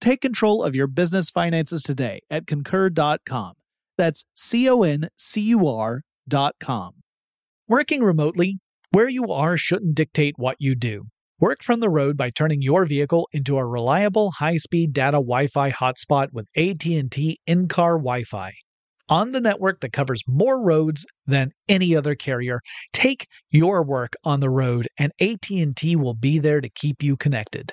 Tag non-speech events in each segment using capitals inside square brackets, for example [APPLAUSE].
Take control of your business finances today at concur.com. That's C O N C U R.com. Working remotely, where you are shouldn't dictate what you do. Work from the road by turning your vehicle into a reliable high-speed data Wi-Fi hotspot with AT&T in-car Wi-Fi. On the network that covers more roads than any other carrier, take your work on the road and AT&T will be there to keep you connected.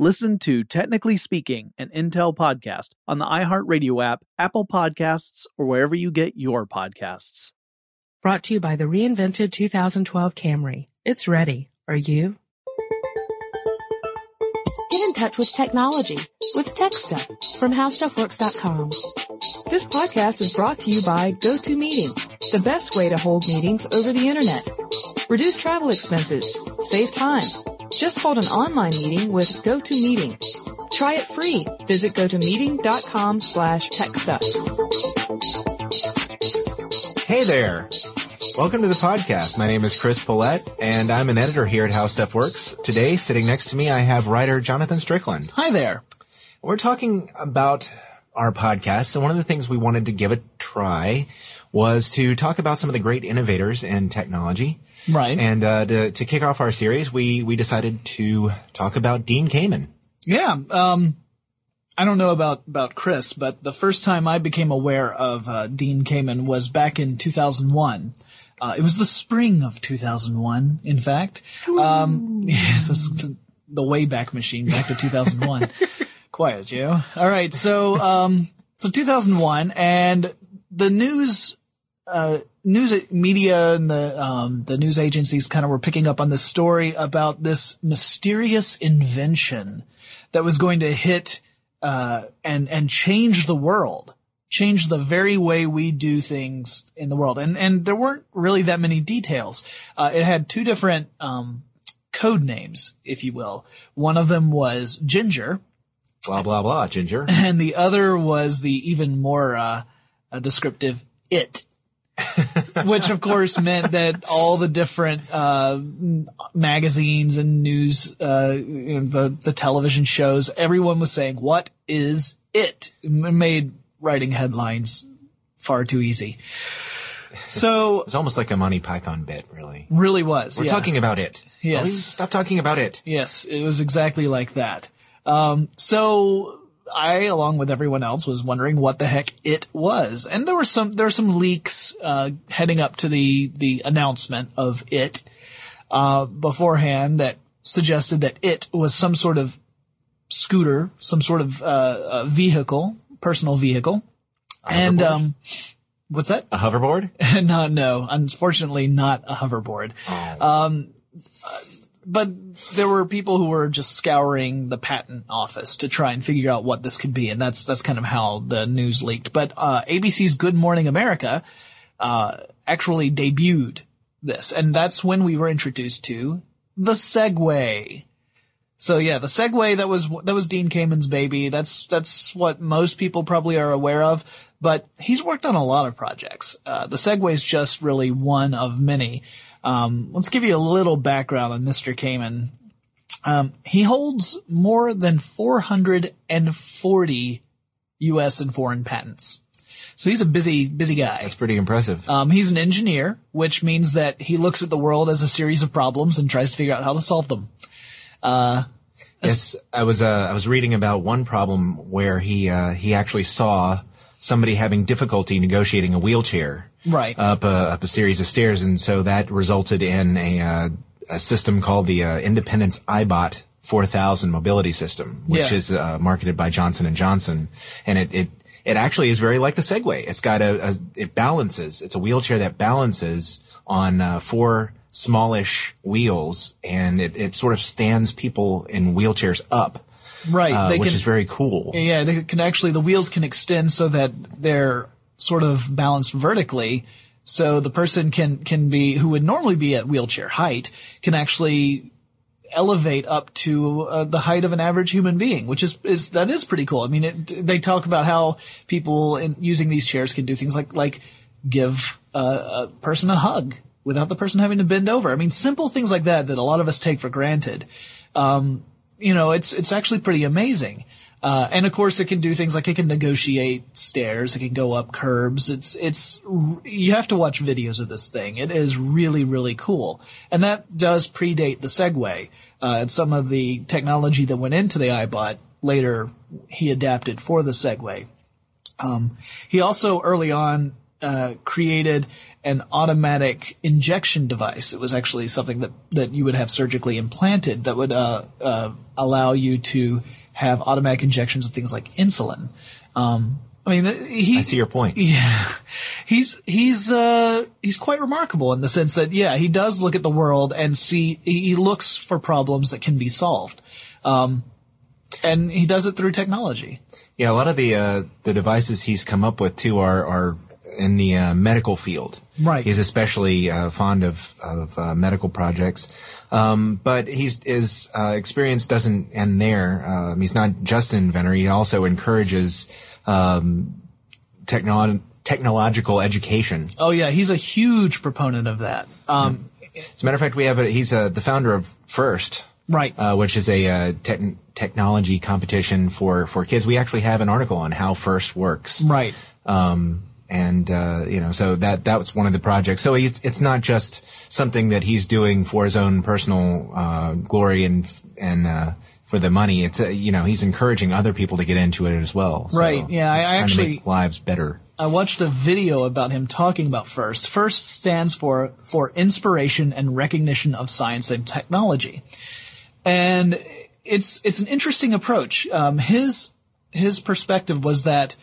Listen to Technically Speaking, an Intel podcast on the iHeartRadio app, Apple Podcasts, or wherever you get your podcasts. Brought to you by the reinvented 2012 Camry. It's ready. Are you? Get in touch with technology with Tech Stuff from HowStuffWorks.com. This podcast is brought to you by GoToMeeting, the best way to hold meetings over the internet. Reduce travel expenses, save time just hold an online meeting with GoToMeeting. Try it free. Visit gotomeeting.com slash techstuff. Hey there. Welcome to the podcast. My name is Chris Pollette, and I'm an editor here at How Stuff Works. Today, sitting next to me, I have writer Jonathan Strickland. Hi there. We're talking about our podcast, and one of the things we wanted to give a try was to talk about some of the great innovators in technology. Right. And uh, to, to kick off our series, we we decided to talk about Dean Kamen. Yeah. Um, I don't know about about Chris, but the first time I became aware of uh, Dean Kamen was back in 2001. Uh, it was the spring of 2001, in fact. Um, [LAUGHS] yes, the, the Wayback Machine, back to 2001. [LAUGHS] Quiet, Joe. All right, so um, so 2001, and the news uh, news media and the um, the news agencies kind of were picking up on this story about this mysterious invention that was going to hit uh, and and change the world, change the very way we do things in the world. And and there weren't really that many details. Uh, it had two different um, code names, if you will. One of them was Ginger. Blah blah blah, Ginger. [LAUGHS] And the other was the even more uh, descriptive It [LAUGHS] which of course meant that all the different uh, magazines and news, uh, you know, the the television shows, everyone was saying, "What is it?" it made writing headlines far too easy. So it's almost like a Monty Python bit, really. Really was. We're yeah. talking about it. Yes. stop talking about it. Yes, it was exactly like that. Um, so I, along with everyone else, was wondering what the heck it was. And there were some, there were some leaks, uh, heading up to the, the announcement of it, uh, beforehand that suggested that it was some sort of scooter, some sort of, uh, vehicle, personal vehicle. And um, what's that? A hoverboard? [LAUGHS] no, no, unfortunately, not a hoverboard. Oh. Um, uh, but there were people who were just scouring the patent office to try and figure out what this could be, and that's that's kind of how the news leaked. But uh, ABC's Good Morning America uh, actually debuted this, and that's when we were introduced to the Segway. So yeah, the Segway that was that was Dean Kamen's baby. That's that's what most people probably are aware of. But he's worked on a lot of projects. Uh, the Segway is just really one of many. Um, let's give you a little background on Mr. Kamen. Um, he holds more than 440 U.S. and foreign patents. So he's a busy, busy guy. That's pretty impressive. Um, he's an engineer, which means that he looks at the world as a series of problems and tries to figure out how to solve them. Yes, I was uh, I was reading about one problem where he uh, he actually saw somebody having difficulty negotiating a wheelchair Right. up a, up a series of stairs, and so that resulted in a uh, a system called the uh, Independence iBot 4000 mobility system, which Yeah. is uh, marketed by Johnson and Johnson, and it it it actually is very like the Segway. It's got a, a it balances. It's a wheelchair that balances on uh, four smallish wheels, and it, it sort of stands people in wheelchairs up, Right. uh, which can, is very cool. yeah, they can actually, the wheels can extend so that they're sort of balanced vertically. So the person can, can be, who would normally be at wheelchair height, can actually elevate up to uh, the height of an average human being, which is, is that is pretty cool. I mean, it, they talk about how people in using these chairs can do things like like give a, a person a hug without the person having to bend over. I mean, simple things like that that a lot of us take for granted. Um, you know, it's it's actually pretty amazing. Uh, and of course, it can do things like it can negotiate stairs. It can go up curbs. It's it's you have to watch videos of this thing. It is really really cool, and that does predate the Segway. Uh, and some of the technology that went into the iBot later he adapted for the Segway. Um, he also early on uh, created an automatic injection device. It was actually something that, that you would have surgically implanted that would uh, uh, allow you to have automatic injections of things like insulin. Um, I mean, he, I see your point. [LAUGHS] yeah, he's he's uh he's quite remarkable in the sense that yeah, he does look at the world and see he looks for problems that can be solved, um, and he does it through technology. Yeah, a lot of the uh, the devices he's come up with too are are in the uh, medical field. Right. He's especially uh, fond of of uh, medical projects. Um, but he's his uh, experience doesn't end there. Um, he's not just an inventor. He also encourages um, technolo- technological education. Oh yeah, he's a huge proponent of that. Um, As a matter of fact, we have a, he's uh the founder of First, Right. uh, which is a uh, tech technology competition for for kids. We actually have an article on how First works. Right. Um, and uh, you know, so that that was one of the projects. So it's not just something that he's doing for his own personal uh, glory and and uh, for the money. It's uh, you know he's encouraging other people to get into it as well. So Right, yeah, I actually- make lives better. I watched a video about him talking about FIRST. FIRST stands for for inspiration and recognition of science and technology, and it's it's an interesting approach. Um, his his perspective was that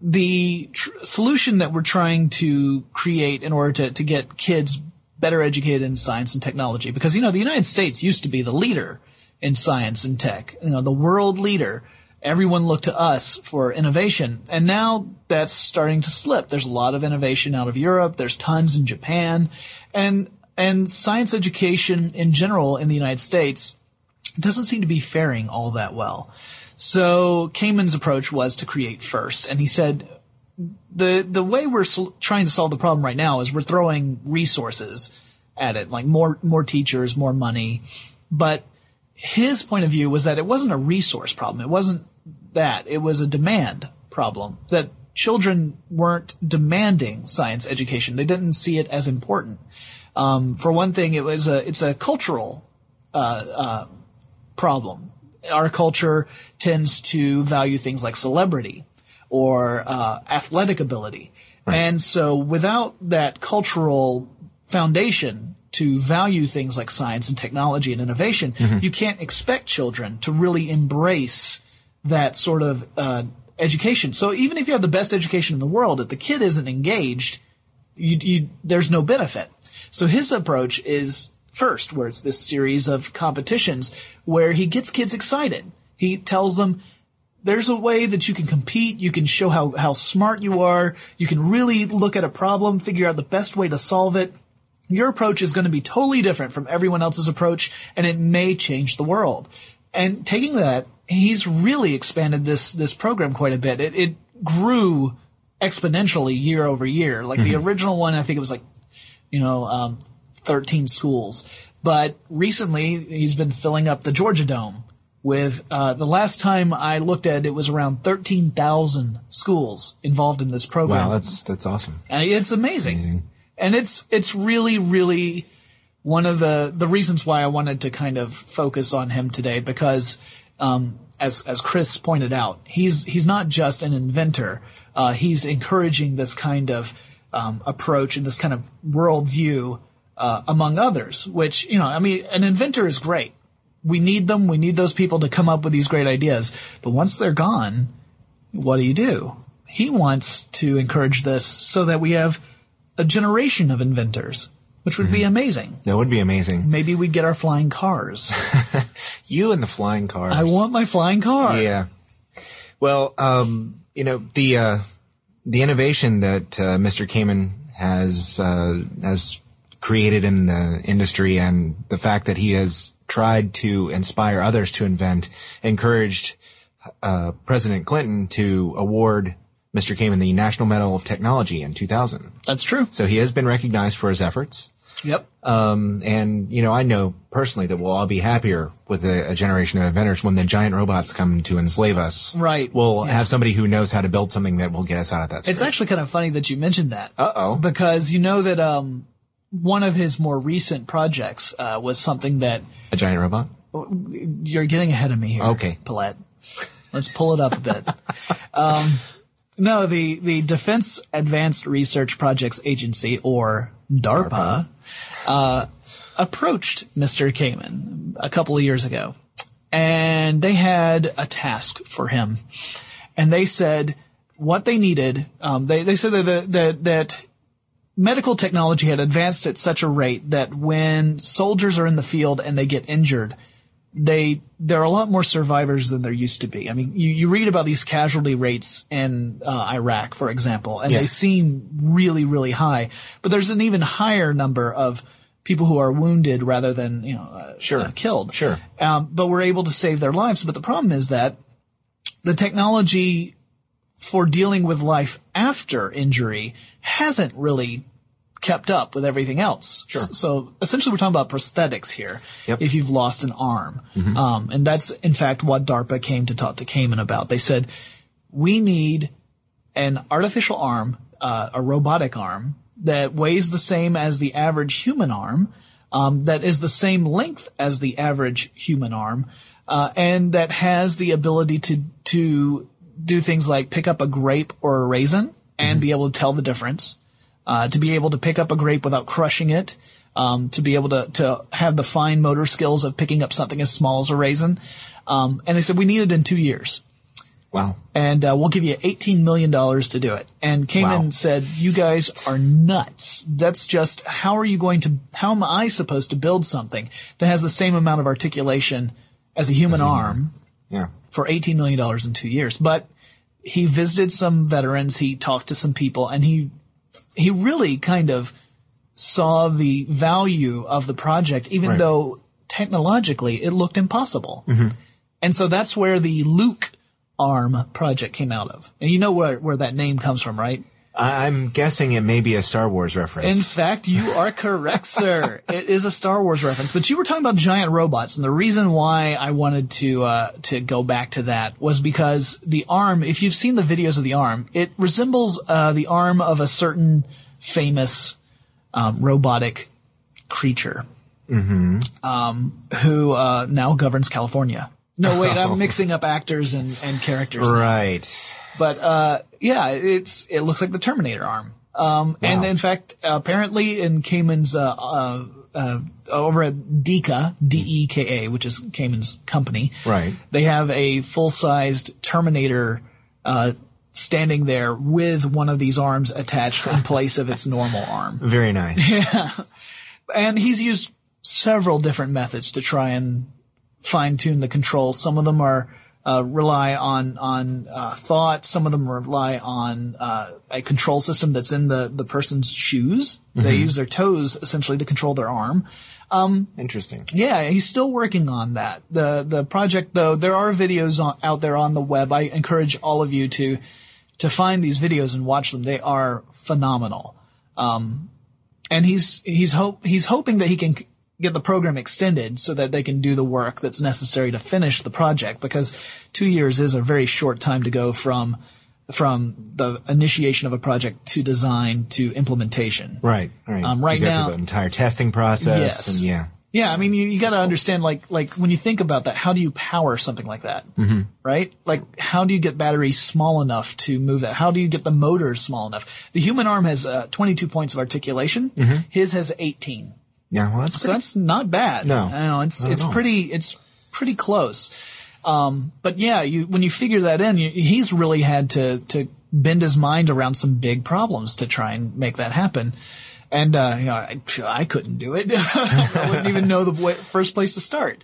the tr- solution that we're trying to create in order to to get kids better educated in science and technology, because you know the United States used to be the leader in science and tech, you know the world leader everyone looked to us for innovation. And now that's starting to slip. There's a lot of innovation out of Europe. There's tons in Japan and, and science education in general in the United States doesn't seem to be faring all that well. So Kamen's approach was to create first. And he said, the, the way we're trying to solve the problem right now is we're throwing resources at it, like more, more teachers, more money. But his point of view was that it wasn't a resource problem. It wasn't that. It was a demand problem that children weren't demanding science education. They didn't see it as important. Um, for one thing, it was a, it's a cultural, uh, uh, problem. Our culture tends to value things like celebrity or, uh, athletic ability. And so without that cultural foundation to value things like science and technology and innovation, you can't expect children to really embrace that sort of uh, education. So even if you have the best education in the world, if the kid isn't engaged, you, you, there's no benefit. So his approach is first, where it's this series of competitions where he gets kids excited. He tells them, there's a way that you can compete. You can show how, how smart you are. You can really look at a problem, figure out the best way to solve it. Your approach is going to be totally different from everyone else's approach, and it may change the world. And taking that, he's really expanded this this program quite a bit. It, it grew exponentially year over year. Like the original one, I think it was like, you know, um, 13 schools. But recently, he's been filling up the Georgia Dome with, uh, the last time I looked at it, it was around 13,000 schools involved in this program. Wow, that's that's awesome. And it's amazing. And it's, it's really, really one of the, the reasons why I wanted to kind of focus on him today because, um, as, as Chris pointed out, he's, he's not just an inventor. Uh, he's encouraging this kind of, um, approach and this kind of worldview, uh, among others, which, you know, I mean, an inventor is great. We need them. We need those people to come up with these great ideas. But once they're gone, what do you do? He wants to encourage this so that we have a generation of inventors, which would be amazing. That would be amazing. Maybe we'd get our flying cars. [LAUGHS] You and the flying cars. I want my flying car. Yeah. Well, um, you know the uh, the innovation that uh, Mr. Kamen has uh, has created in the industry, and the fact that he has tried to inspire others to invent, encouraged uh, President Clinton to award Mr. Kamen the National Medal of Technology in 2000. That's true. So he has been recognized for his efforts. Yep. Um, and you know, I know personally that we'll all be happier with a, a generation of inventors when the giant robots come to enslave us. Right. We'll Yeah. have somebody who knows how to build something that will get us out of that. It's actually kind of funny that you mentioned that. Uh-oh. Because you know that um, one of his more recent projects uh, was something that a giant robot. you're getting ahead of me here. Okay. Pollette. Let's pull it up a bit. [LAUGHS] um, no, the, the Defense Advanced Research Projects Agency, or DARPA, Uh, approached Mr. Kamen a couple of years ago. And they had a task for him. And they said what they needed, um, they, they said that, that, that medical technology had advanced at such a rate that when soldiers are in the field and they get injured, they there are a lot more survivors than there used to be. I mean, you, you read about these casualty rates in uh, Iraq, for example, and they seem really, really high. But there's an even higher number of people who are wounded rather than you know uh, Sure. uh, killed. Sure. Um, but we're able to save their lives. But the problem is that the technology for dealing with life after injury hasn't really kept up with everything else. Sure. So essentially we're talking about prosthetics here. Yep. If you've lost an arm. Um, and that's in fact what DARPA came to talk to Kamen about. They said, we need an artificial arm, uh, a robotic arm that weighs the same as the average human arm, um, that is the same length as the average human arm, uh, and that has the ability to to do things like pick up a grape or a raisin and be able to tell the difference, uh, to be able to pick up a grape without crushing it, um, to be able to to have the fine motor skills of picking up something as small as a raisin. Um, and they said we need it in two years Wow. and uh, we'll give you $18 million to do it. And Kamen Wow. said, you guys are nuts. That's just, how are you going to, how am I supposed to build something that has the same amount of articulation as a human arm Yeah. For $18 million in two years? But he visited some veterans, he talked to some people, and he, he really kind of saw the value of the project, even Right. though technologically it looked impossible. Mm-hmm. And so that's where the Luke arm project came out of. And you know where, where that name comes from, right? I'm guessing it may be a Star Wars reference. In fact, you are correct, [LAUGHS] sir. It is a Star Wars reference, but you were talking about giant robots, and the reason why I wanted to uh, to go back to that was because the arm. If you've seen the videos of the arm, it resembles uh, the arm of a certain famous um, robotic creature um, who uh, now governs California. No, wait, I'm [LAUGHS] mixing up actors and, and characters. right. But uh, yeah, it's it looks like the Terminator arm. Um, And in fact, apparently in Kamen's uh, uh, uh, over at Deka D E K A, which is Kamen's company, Right. They have a full sized Terminator uh, standing there with one of these arms attached in place of its normal arm. [LAUGHS] Very nice. [LAUGHS] Yeah, And he's used several different methods to try and fine tune the controls. Some of them are uh, rely on on uh, thought. Some of them rely on uh, a control system that's in the the person's shoes. They use their toes essentially to control their arm. Interesting. Yeah, he's still working on that. The the project though, there are videos on, out there on the web. I encourage all of you to to find these videos and watch them. They are phenomenal. Um, and he's he's hope he's hoping that he can get the program extended so that they can do the work that's necessary to finish the project because 2 years is a very short time to go from from the initiation of a project to design to implementation. Right. Right. Um, right you go now- through the entire testing process. Yes. And yeah. Yeah, I mean, you, you got to understand, like, like when you think about that, how do you power something like that? Mm-hmm. Right? Like, how do you get batteries small enough to move that? How do you get the motors small enough? The human arm has uh, 22 points of articulation. His has 18. Yeah. Well, that's So that's not bad. No, know, it's it's pretty it's pretty close. Um, but yeah, you when you figure that in, you, he's really had to to bend his mind around some big problems to try and make that happen. And uh, you know, I, I couldn't do it. [LAUGHS] I wouldn't even know the way, first place to start.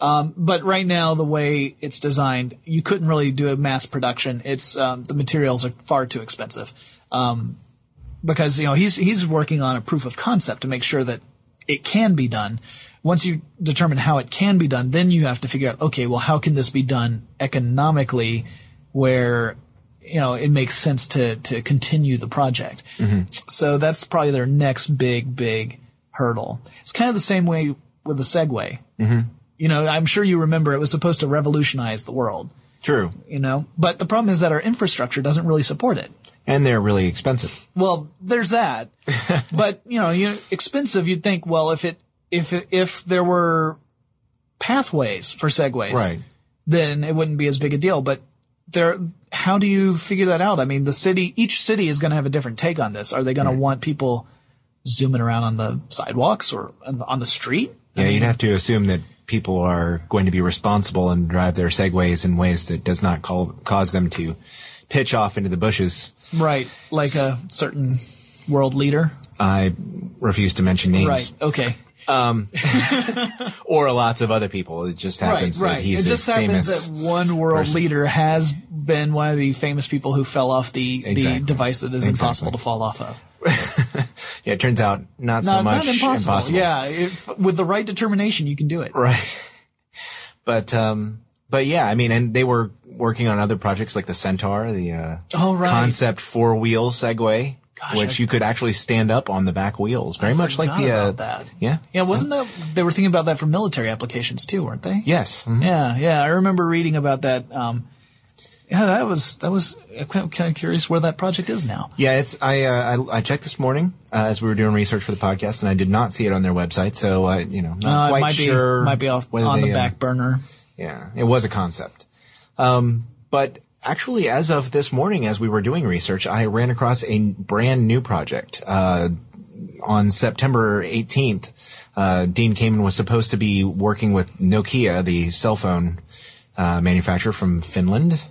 Um, but right now, the way it's designed, you couldn't really do a mass production. It's um, the materials are far too expensive. Um, because you know he's he's working on a proof of concept to make sure that it can be done. Once you determine how it can be done, then you have to figure out okay, well, how can this be done economically, where you know it makes sense to to continue the project. So that's probably their next big big hurdle. It's kind of the same way with the Segway. Mm-hmm. You know, I'm sure you remember it was supposed to revolutionize the world. true. You know, but the problem is that our infrastructure doesn't really support it. And they're really expensive. Well, there's that. [LAUGHS] but, you know, you expensive, you'd think, well, if it, if, if there were pathways for segways, Right. then it wouldn't be as big a deal. But there, how do you figure that out? I mean, the city, each city is going to have a different take on this. Are they going to want people zooming around on the sidewalks or on the, on the street? Yeah. you'd have to assume that people are going to be responsible and drive their segways in ways that does not call, cause them to pitch off into the bushes. Right. Like a certain world leader. I refuse to mention names. Right. Okay. Um, [LAUGHS] or lots of other people. It just happens right, that right. he's it just a happens famous. that one world person. leader has been one of the famous people who fell off the, Exactly. the device that is Exactly. impossible to fall off of. [LAUGHS] yeah, it turns out not, so much not impossible. impossible. Yeah, with the right determination, you can do it. Right. [LAUGHS] But um but yeah, I mean and they were working on other projects like the Centaur, the uh Oh, right. concept four wheel Segway. Gosh, which I- you could actually stand up on the back wheels. Very much like the uh that. Yeah. Yeah, wasn't that they were thinking about that for military applications too, weren't they? Yes. mhm. Yeah, yeah. I remember reading about that. Um, yeah, that was that was. I'm kind of curious where that project is now. Yeah, it's I uh, I, I checked this morning uh, as we were doing research for the podcast, and I did not see it on their website. So uh, you know, not Uh, quite it might sure. be might be off on the they, uh, back burner. Yeah, it was a concept. Um, but actually, as of this morning, as we were doing research, I ran across a brand new project. Uh, on September 18th, uh, Dean Kamen was supposed to be working with Nokia, the cell phone uh, manufacturer from Finland,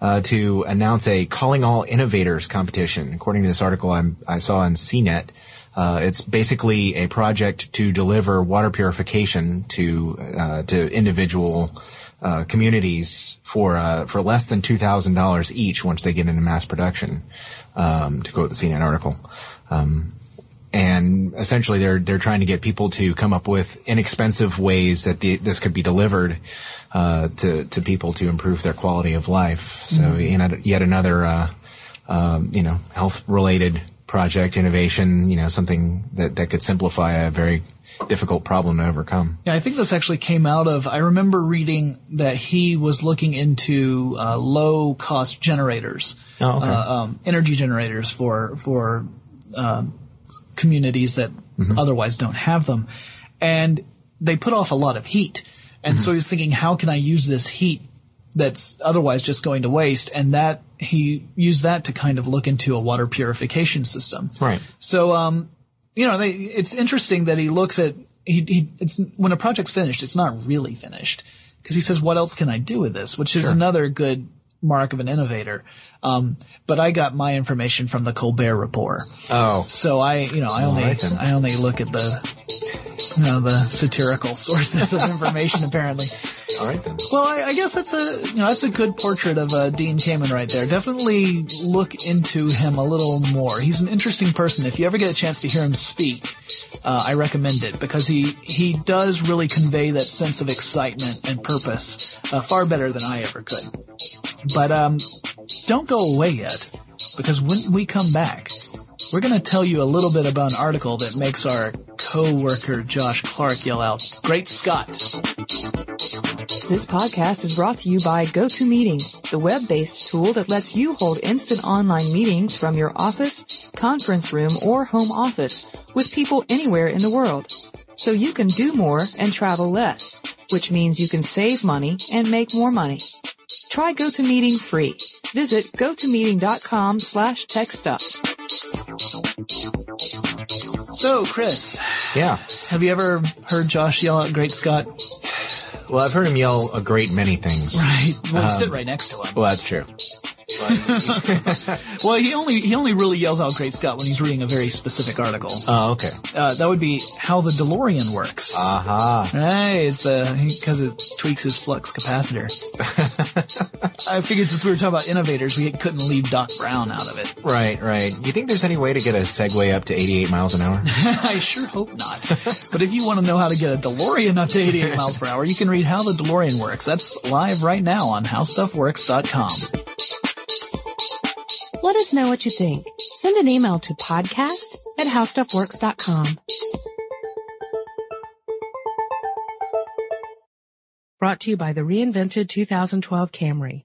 uh, to announce a Calling All Innovators competition. According to this article I'm, I saw on CNET, uh, it's basically a project to deliver water purification to uh, to individual uh, communities for uh, for less than two thousand dollars each once they get into mass production. Um, to quote the CNET article. Um, and essentially they're they're trying to get people to come up with inexpensive ways that the, this could be delivered uh, to to people to improve their quality of life. So you know, yet another uh, um, you know health related project innovation. You know something that that could simplify a very difficult problem to overcome. Yeah, I think this actually came out of. I remember reading that he was looking into uh, low cost generators, Oh, okay. uh, um, energy generators for for um, communities that otherwise don't have them, and they put off a lot of heat. And so he was thinking, how can I use this heat that's otherwise just going to waste? And that he used that to kind of look into a water purification system. Right. So, um, you know, they, it's interesting that he looks at he, he it's when a project's finished, it's not really finished because he says, "What else can I do with this?" Which is another good mark of an innovator. Um, but I got my information from the Colbert Report. Oh, So I, you know, I only, then. I only look at the, you know, the satirical [LAUGHS] sources of information apparently. All right then. Well, I, I guess that's a, you know, that's a good portrait of uh, Dean Kamen right there. Definitely look into him a little more. He's an interesting person. If you ever get a chance to hear him speak, uh, I recommend it because he, he does really convey that sense of excitement and purpose uh, far better than I ever could. But um, don't go away yet because when we come back, we're going to tell you a little bit about an article that makes our co-worker Josh Clark yell out, "Great Scott!" This podcast is brought to you by GoToMeeting, the web-based tool that lets you hold instant online meetings from your office, conference room, or home office with people anywhere in the world. So you can do more and travel less, which means you can save money and make more money. Try GoToMeeting free. Visit gotomeeting.com slash techstuff. So, Chris, Yeah. have you ever heard Josh yell out "Great Scott"? Well, I've heard him yell a great many things. Right. Well, we Um, sit right next to him. Well, that's true. [LAUGHS] Well, he only he only really yells out "Great Scott" when he's reading a very specific article. Oh, okay. Uh, that would be how the DeLorean works. Aha. Right, it's the because it tweaks his flux capacitor. [LAUGHS] I figured since we were talking about innovators, we couldn't leave Doc Brown out of it. Right, right. Do you think there's any way to get a Segway up to 88 miles an hour? [LAUGHS] I sure hope not. but if you want to know how to get a DeLorean up to 88 miles per hour, you can read How the DeLorean Works. That's live right now on HowStuffWorks.com. Let us know what you think. Send an email to podcast at howstuffworks.com. Brought to you by the reinvented 2012 Camry.